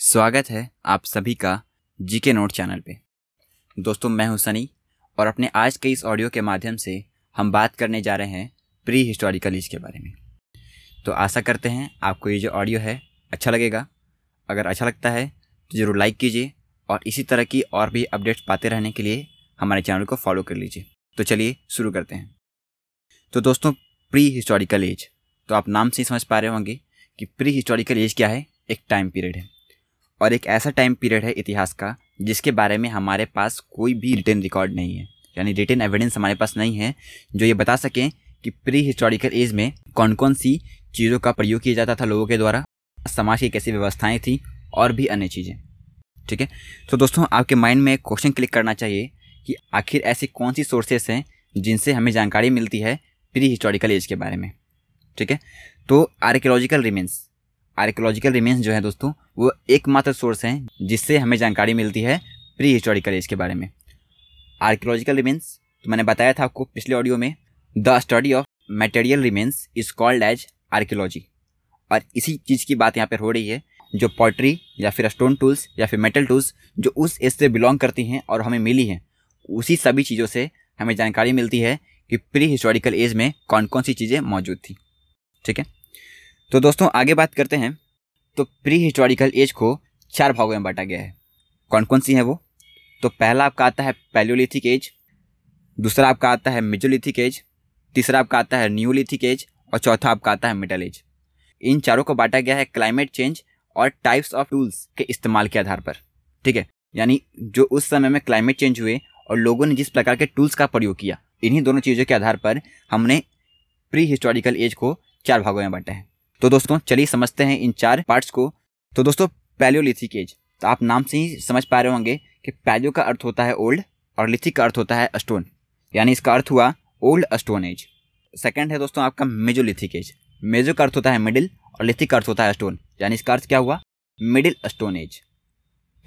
स्वागत है आप सभी का जी के नोट चैनल पे। दोस्तों, मैं हूँ सनी और अपने आज के इस ऑडियो के माध्यम से हम बात करने जा रहे हैं प्री हिस्टोरिकल एज के बारे में। तो आशा करते हैं आपको ये जो ऑडियो है अच्छा लगेगा। अगर अच्छा लगता है तो ज़रूर लाइक कीजिए और इसी तरह की और भी अपडेट्स पाते रहने के लिए हमारे चैनल को फॉलो कर लीजिए। तो चलिए शुरू करते हैं। तो दोस्तों प्री हिस्टोरिकल एज तो आप नाम से समझ पा रहे होंगे कि प्री हिस्टोरिकल एज क्या है? एक टाइम पीरियड है। और एक ऐसा टाइम पीरियड है इतिहास का, जिसके बारे में हमारे पास कोई भी रिटर्न रिकॉर्ड नहीं है। यानी रिटर्न एविडेंस हमारे पास नहीं है, जो ये बता सकें कि प्री हिस्टोरिकल एज में कौन कौन सी चीज़ों का प्रयोग किया जाता था लोगों के द्वारा, समाज की कैसी व्यवस्थाएँ थी और भी अन्य चीज़ें। ठीक है? तो दोस्तों, आपके माइंड में क्वेश्चन क्लिक करना चाहिए कि आखिर ऐसी कौन सी सोर्सेस हैं जिनसे हमें जानकारी मिलती है प्री हिस्टोरिकल एज के बारे में। ठीक है? तो आर्कियोलॉजिकल रिमेंस आर्कियोलॉजिकल रिमेंस जो है दोस्तों, वो एकमात्र सोर्स हैं जिससे हमें जानकारी मिलती है प्री हिस्टोरिकल एज के बारे में। आर्कियोलॉजिकल रिमेंस तो मैंने बताया था आपको पिछले ऑडियो में the study of material remains is called as archaeology और इसी चीज़ की बात यहाँ पर हो रही है, जो पॉटरी या फिर स्टोन टूल्स या फिर मेटल टूल्स जो उस एज से बिलोंग करती हैं और हमें मिली हैं, उसी सभी चीज़ों से हमें जानकारी मिलती है कि प्री हिस्टोरिकल एज में कौन कौन सी चीज़ें मौजूद थी। ठीक है? तो दोस्तों, आगे बात करते हैं। तो प्री हिस्टोरिकल एज को चार भागों में बांटा गया है। कौन कौन सी है वो? तो पहला आपका आता है पैलियोलिथिक एज, दूसरा आपका आता है मिजोलिथिक एज, तीसरा आपका आता है न्यूलिथिक एज और चौथा आपका आता है मिडल एज। इन चारों को बांटा गया है क्लाइमेट चेंज और टाइप्स ऑफ़ टूल्स के इस्तेमाल के आधार पर, ठीक है? यानी जो उस समय में क्लाइमेट चेंज हुए और लोगों ने जिस प्रकार के टूल्स का प्रयोग किया, इन्हीं दोनों चीज़ों के आधार पर हमने प्री हिस्टोरिकल एज को चार भागों में बांटा है। तो दोस्तों, चलिए समझते हैं इन चार पार्ट्स को। तो दोस्तों पैलियोलिथिक एज तो आप नाम से ही समझ पा रहे होंगे कि पैलियो का अर्थ होता है ओल्ड और लिथिक का अर्थ होता है स्टोन यानी इसका अर्थ हुआ ओल्ड स्टोन एज सेकंड है दोस्तों आपका मेजोलिथिक एज मेजो का अर्थ होता है मिडिल और लिथिक का अर्थ होता है स्टोन यानी इसका अर्थ क्या हुआ? मिडिल स्टोन एज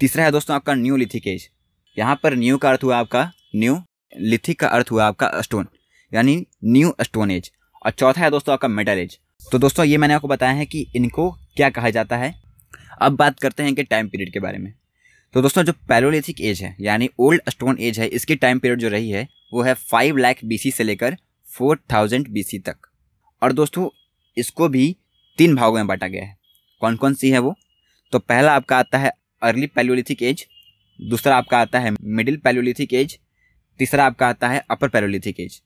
तीसरा है दोस्तों आपका न्यू लिथिक एज यहाँ पर न्यू का अर्थ हुआ आपका न्यू लिथिक का अर्थ हुआ आपका स्टोन यानी न्यू स्टोन एज और चौथा है दोस्तों आपका मेटल एज तो दोस्तों, ये मैंने आपको बताया है कि इनको क्या कहा जाता है। अब बात करते हैं इनके टाइम पीरियड के बारे में। तो दोस्तों, जो पैलोलिथिक एज है, यानी ओल्ड स्टोन एज है, इसकी टाइम पीरियड जो रही है, वो है फाइव लाख बीसी से लेकर फोर थाउज़ेंड बी तक। और दोस्तों, इसको भी तीन भागों में बांटा गया है। कौन कौन सी है वो? तो पहला आपका आता है अर्ली पैलोलिथिक एज दूसरा आपका आता है मिडिल पैलोलिथिक एज तीसरा आपका आता है अपर पैलोलिथिक एज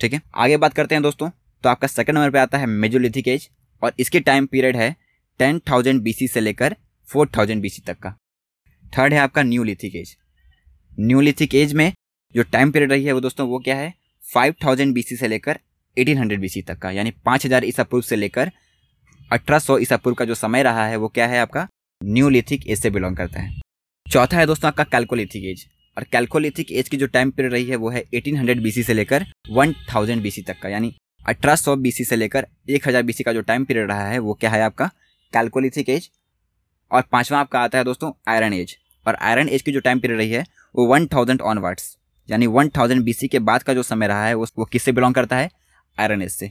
ठीक है? आगे बात करते हैं दोस्तों। तो आपका सेकंड नंबर पे आता है मेजोलिथिक एज और इसके टाइम पीरियड है टेन थाउज़ेंड बी से लेकर फोर थाउज़ेंड बी तक का। थर्ड है आपका न्यूलिथिक एज न्यूलिथिक एज में जो टाइम पीरियड रही है वो दोस्तों वो क्या है? फाइव थाउज़ेंड बी से लेकर एटीन हंड्रेड बी तक का, यानी पाँच हज़ार ईसा पूर्व से लेकर अठारह सौ ईसा पूर्व का जो समय रहा है वो क्या है आपका? न्यूलिथिक एज से बिलोंग करता है। चौथा है दोस्तों आपका कैलकोलिथिक एज और कैलकोलिथिक एज की जो टाइम पीरियड रही है वो है 1800 बीसी से लेकर 1000 बीसी तक का, यानी अठारह सौ बीसी से लेकर एक हज़ार बीसी का जो टाइम पीरियड रहा है, वो क्या है आपका? कैलकोलिथिक एज और पाँचवा आपका आता है दोस्तों आयरन एज और आयरन एज की जो टाइम पीरियड रही है, वो वन थाउज़ेंड ऑनवर्ड्स यानी वन थाउज़ेंड बी के बाद का जो समय रहा है, वो वो किससे बिलोंग करता है? आयरन एज से।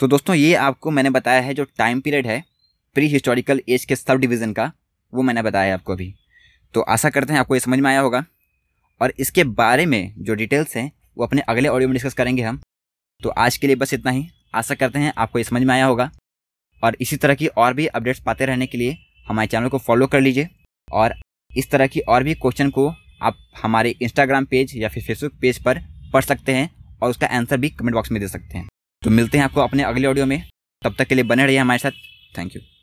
तो दोस्तों, ये आपको मैंने बताया है जो टाइम पीरियड है प्री हिस्टोरिकल एज के सब डिवीज़न का, वो मैंने बताया है आपको अभी। तो आशा करते हैं आपको ये समझ में आया होगा। और इसके बारे में जो डिटेल्स हैं, वो अपने अगले ऑडियो में डिस्कस करेंगे हम। तो आज के लिए बस इतना ही। आशा करते हैं आपको ये समझ में आया होगा। और इसी तरह की और भी अपडेट्स पाते रहने के लिए हमारे चैनल को फॉलो कर लीजिए। और इस तरह की और भी क्वेश्चन को आप हमारे इंस्टाग्राम पेज या फिर फेसबुक पेज पर पढ़ सकते हैं और उसका आंसर भी कमेंट बॉक्स में दे सकते हैं। तो मिलते हैं आपको अपने अगले ऑडियो में। तब तक के लिए बने रहिए हमारे साथ। Thank you.